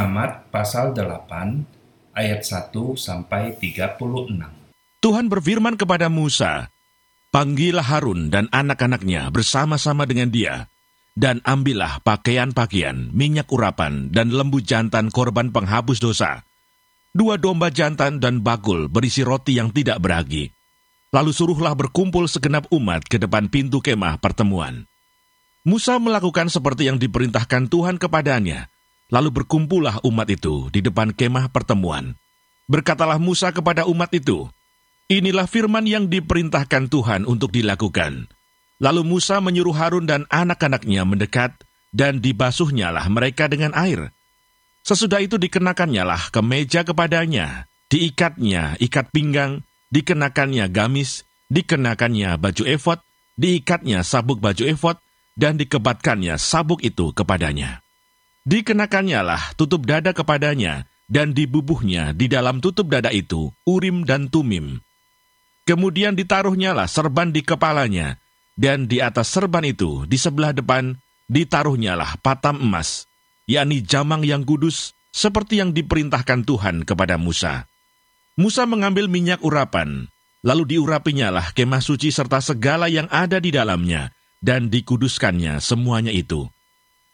Imamat pasal 8 ayat 1 sampai 36. Tuhan berfirman kepada Musa, Panggillah Harun dan anak-anaknya bersama-sama dengan dia, dan ambillah pakaian-pakaian, minyak urapan, dan lembu jantan korban penghapus dosa, dua domba jantan dan bakul berisi roti yang tidak beragi. Lalu suruhlah berkumpul segenap umat ke depan pintu kemah pertemuan. Musa melakukan seperti yang diperintahkan Tuhan kepadanya, lalu berkumpullah umat itu di depan kemah pertemuan. Berkatalah Musa kepada umat itu, Inilah firman yang diperintahkan Tuhan untuk dilakukan. Lalu Musa menyuruh Harun dan anak-anaknya mendekat, dan dibasuhnyalah mereka dengan air. Sesudah itu dikenakannya lah kemeja kepadanya, diikatnya ikat pinggang, dikenakannya gamis, dikenakannya baju efod, diikatnya sabuk baju efod, dan dikebatkannya sabuk itu kepadanya. Dikenakannya lah tutup dada kepadanya, dan dibubuhnya di dalam tutup dada itu urim dan tumim. Kemudian ditaruhnya lah serban di kepalanya, dan di atas serban itu di sebelah depan ditaruhnya lah patam emas, yakni jamang yang kudus, seperti yang diperintahkan Tuhan kepada Musa. Musa mengambil minyak urapan, lalu diurapinya lah kemah suci serta segala yang ada di dalamnya, dan dikuduskannya semuanya itu.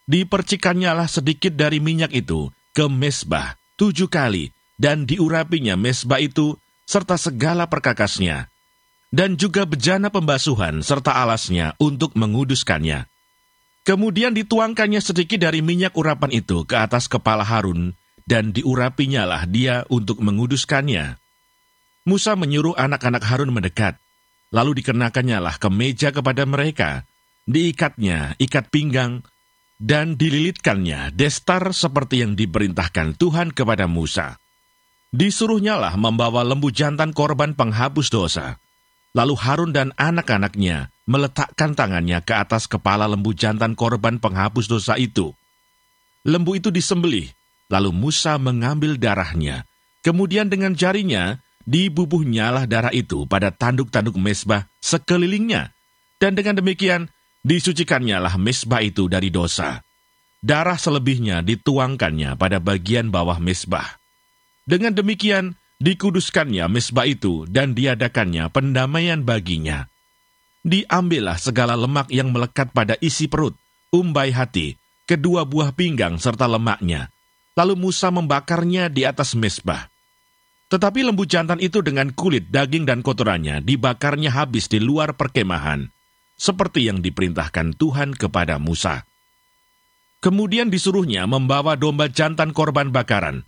Dipercikannya lah sedikit dari minyak itu ke mesbah tujuh kali, dan diurapinya mesbah itu serta segala perkakasnya, dan juga bejana pembasuhan serta alasnya untuk menguduskannya. Kemudian dituangkannya sedikit dari minyak urapan itu ke atas kepala Harun, dan diurapinya lah dia untuk menguduskannya. Musa menyuruh anak-anak Harun mendekat, lalu dikenakannya lah kemeja kepada mereka, diikatnya ikat pinggang, dan dililitkannya destar seperti yang diperintahkan Tuhan kepada Musa. Disuruhnyalah membawa lembu jantan korban penghapus dosa. Lalu Harun dan anak-anaknya meletakkan tangannya ke atas kepala lembu jantan korban penghapus dosa itu. Lembu itu disembelih, lalu Musa mengambil darahnya. Kemudian dengan jarinya, dibubuhnyalah darah itu pada tanduk-tanduk mesbah sekelilingnya. Dan dengan demikian, Disucikannya lah mesbah itu dari dosa. Darah selebihnya dituangkannya pada bagian bawah mesbah. Dengan demikian, dikuduskannya mesbah itu dan diadakannya pendamaian baginya. Diambillah segala lemak yang melekat pada isi perut, umbai hati, kedua buah pinggang serta lemaknya. Lalu Musa membakarnya di atas mesbah. Tetapi lembu jantan itu dengan kulit, daging, dan kotorannya dibakarnya habis di luar perkemahan seperti yang diperintahkan Tuhan kepada Musa. Kemudian disuruhnya membawa domba jantan korban bakaran.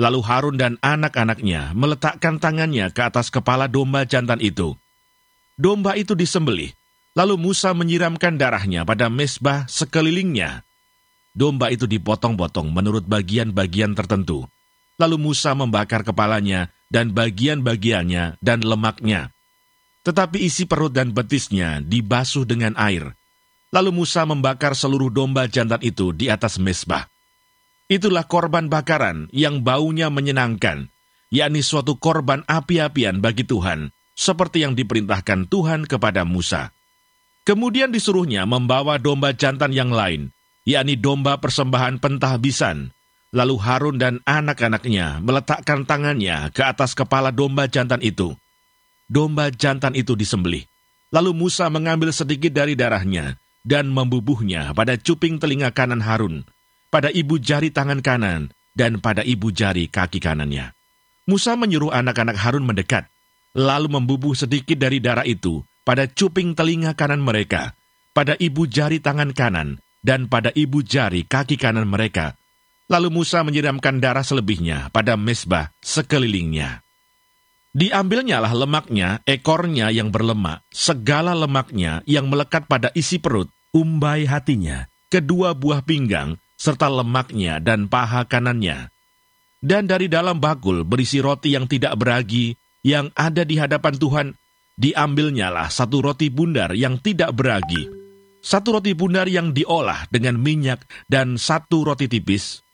Lalu Harun dan anak-anaknya meletakkan tangannya ke atas kepala domba jantan itu. Domba itu disembelih, lalu Musa menyiramkan darahnya pada mesbah sekelilingnya. Domba itu dipotong-potong menurut bagian-bagian tertentu. Lalu Musa membakar kepalanya dan bagian-bagiannya dan lemaknya tetapi isi perut dan betisnya dibasuh dengan air. Lalu Musa membakar seluruh domba jantan itu di atas mesbah. Itulah korban bakaran yang baunya menyenangkan, yakni suatu korban api-apian bagi Tuhan, seperti yang diperintahkan Tuhan kepada Musa. Kemudian disuruhnya membawa domba jantan yang lain, yakni domba persembahan pentahbisan. Lalu Harun dan anak-anaknya meletakkan tangannya ke atas kepala domba jantan itu domba jantan itu disembelih. Lalu Musa mengambil sedikit dari darahnya dan membubuhnya pada cuping telinga kanan Harun, pada ibu jari tangan kanan, dan pada ibu jari kaki kanannya. Musa menyuruh anak-anak Harun mendekat, lalu membubuh sedikit dari darah itu pada cuping telinga kanan mereka, pada ibu jari tangan kanan, dan pada ibu jari kaki kanan mereka. Lalu Musa menyiramkan darah selebihnya pada mesbah sekelilingnya. Diambilnya lah lemaknya, ekornya yang berlemak, segala lemaknya yang melekat pada isi perut, umbai hatinya, kedua buah pinggang, serta lemaknya dan paha kanannya. Dan dari dalam bakul berisi roti yang tidak beragi, yang ada di hadapan Tuhan, diambilnya lah satu roti bundar yang tidak beragi, satu roti bundar yang diolah dengan minyak, dan satu roti tipis,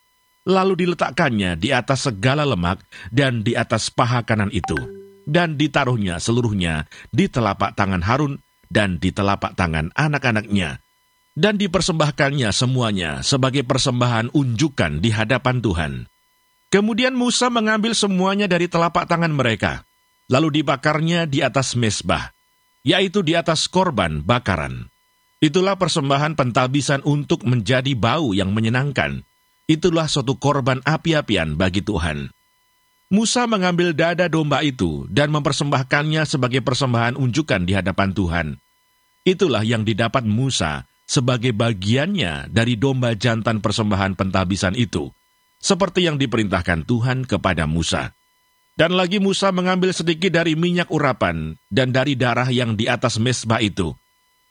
lalu diletakkannya di atas segala lemak dan di atas paha kanan itu, dan ditaruhnya seluruhnya di telapak tangan Harun dan di telapak tangan anak-anaknya. dan dipersembahkannya semuanya sebagai persembahan unjukan di hadapan Tuhan. Kemudian Musa mengambil semuanya dari telapak tangan mereka, lalu dibakarnya di atas mesbah, yaitu di atas korban bakaran. Itulah persembahan pentabisan untuk menjadi bau yang menyenangkan. Itulah suatu korban api-apian bagi Tuhan. Musa mengambil dada domba itu dan mempersembahkannya sebagai persembahan unjukan di hadapan Tuhan. Itulah yang didapat Musa sebagai bagiannya dari domba jantan persembahan pentabisan itu, seperti yang diperintahkan Tuhan kepada Musa. Dan lagi Musa mengambil sedikit dari minyak urapan dan dari darah yang di atas mesbah itu,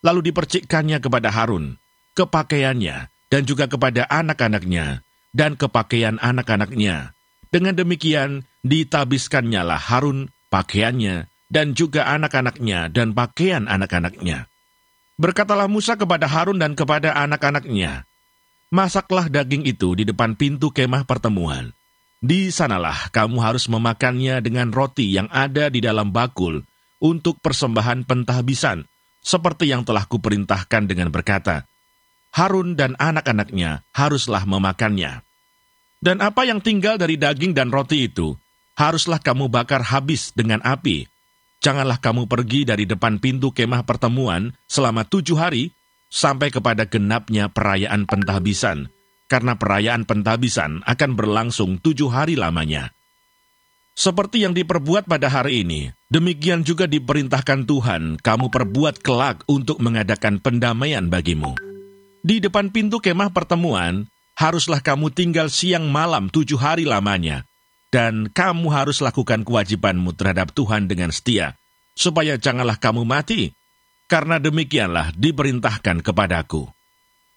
lalu dipercikkannya kepada Harun, ke pakaiannya, dan juga kepada anak-anaknya, dan ke pakaian anak-anaknya. Dengan demikian, ditabiskannya Harun pakaiannya, dan juga anak-anaknya dan pakaian anak-anaknya. Berkatalah Musa kepada Harun dan kepada anak-anaknya, Masaklah daging itu di depan pintu kemah pertemuan. Di sanalah kamu harus memakannya dengan roti yang ada di dalam bakul untuk persembahan pentahbisan, seperti yang telah kuperintahkan dengan berkata, Harun dan anak-anaknya haruslah memakannya. Dan apa yang tinggal dari daging dan roti itu, haruslah kamu bakar habis dengan api, janganlah kamu pergi dari depan pintu kemah pertemuan selama tujuh hari sampai kepada genapnya perayaan pentahbisan, karena perayaan pentahbisan akan berlangsung tujuh hari lamanya. Seperti yang diperbuat pada hari ini, demikian juga diperintahkan Tuhan kamu perbuat kelak untuk mengadakan pendamaian bagimu. Di depan pintu kemah pertemuan, haruslah kamu tinggal siang malam tujuh hari lamanya, dan kamu harus lakukan kewajibanmu terhadap Tuhan dengan setia, supaya janganlah kamu mati, karena demikianlah diperintahkan kepadaku.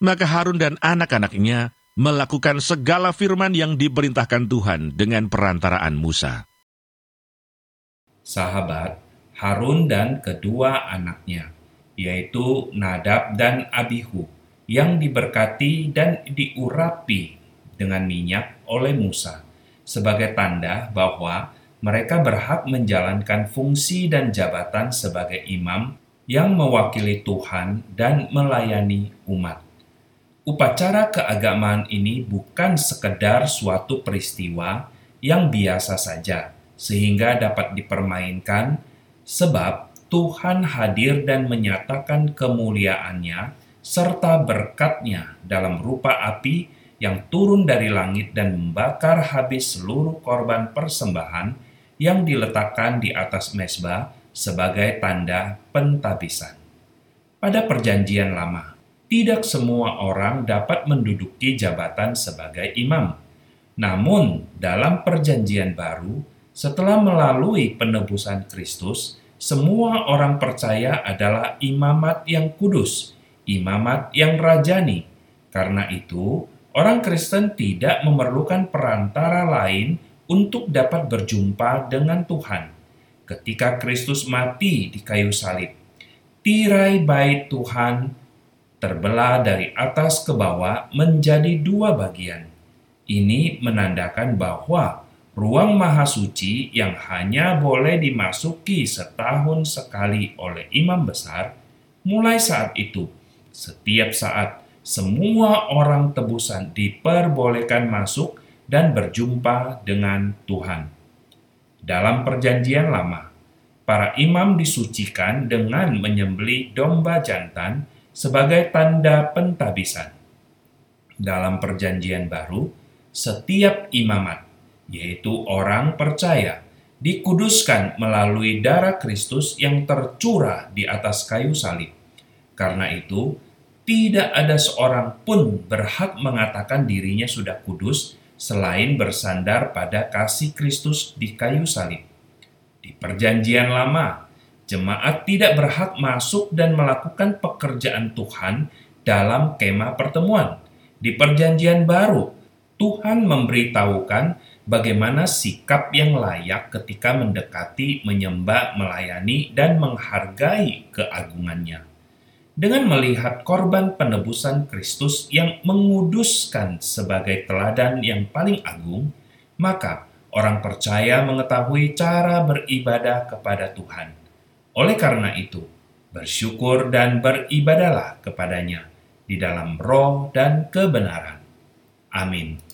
Maka Harun dan anak-anaknya melakukan segala firman yang diperintahkan Tuhan dengan perantaraan Musa. Sahabat, Harun dan kedua anaknya, yaitu Nadab dan Abihu, yang diberkati dan diurapi dengan minyak oleh Musa sebagai tanda bahwa mereka berhak menjalankan fungsi dan jabatan sebagai imam yang mewakili Tuhan dan melayani umat. Upacara keagamaan ini bukan sekedar suatu peristiwa yang biasa saja, sehingga dapat dipermainkan, sebab Tuhan hadir dan menyatakan kemuliaannya serta berkatnya dalam rupa api yang turun dari langit dan membakar habis seluruh korban persembahan yang diletakkan di atas mesbah sebagai tanda pentabisan. Pada Perjanjian Lama, tidak semua orang dapat menduduki jabatan sebagai imam. Namun, dalam Perjanjian Baru, setelah melalui penebusan Kristus, semua orang percaya adalah imamat yang kudus, imamat yang rajani. Karena itu, Orang Kristen tidak memerlukan perantara lain untuk dapat berjumpa dengan Tuhan. Ketika Kristus mati di kayu salib, tirai bait Tuhan terbelah dari atas ke bawah menjadi dua bagian. Ini menandakan bahwa ruang maha suci yang hanya boleh dimasuki setahun sekali oleh imam besar, mulai saat itu, setiap saat semua orang tebusan diperbolehkan masuk dan berjumpa dengan Tuhan. Dalam Perjanjian Lama, para imam disucikan dengan menyembeli domba jantan sebagai tanda pentabisan. Dalam Perjanjian Baru, setiap imamat, yaitu orang percaya, dikuduskan melalui darah Kristus yang tercurah di atas kayu salib. Karena itu, tidak ada seorang pun berhak mengatakan dirinya sudah kudus selain bersandar pada kasih Kristus di kayu salib. Di Perjanjian Lama, jemaat tidak berhak masuk dan melakukan pekerjaan Tuhan dalam kemah pertemuan. Di Perjanjian Baru, Tuhan memberitahukan bagaimana sikap yang layak ketika mendekati, menyembah, melayani, dan menghargai keagungannya dengan melihat korban penebusan Kristus yang menguduskan sebagai teladan yang paling agung, maka orang percaya mengetahui cara beribadah kepada Tuhan. Oleh karena itu, bersyukur dan beribadalah kepadanya, di dalam roh dan kebenaran. Amin.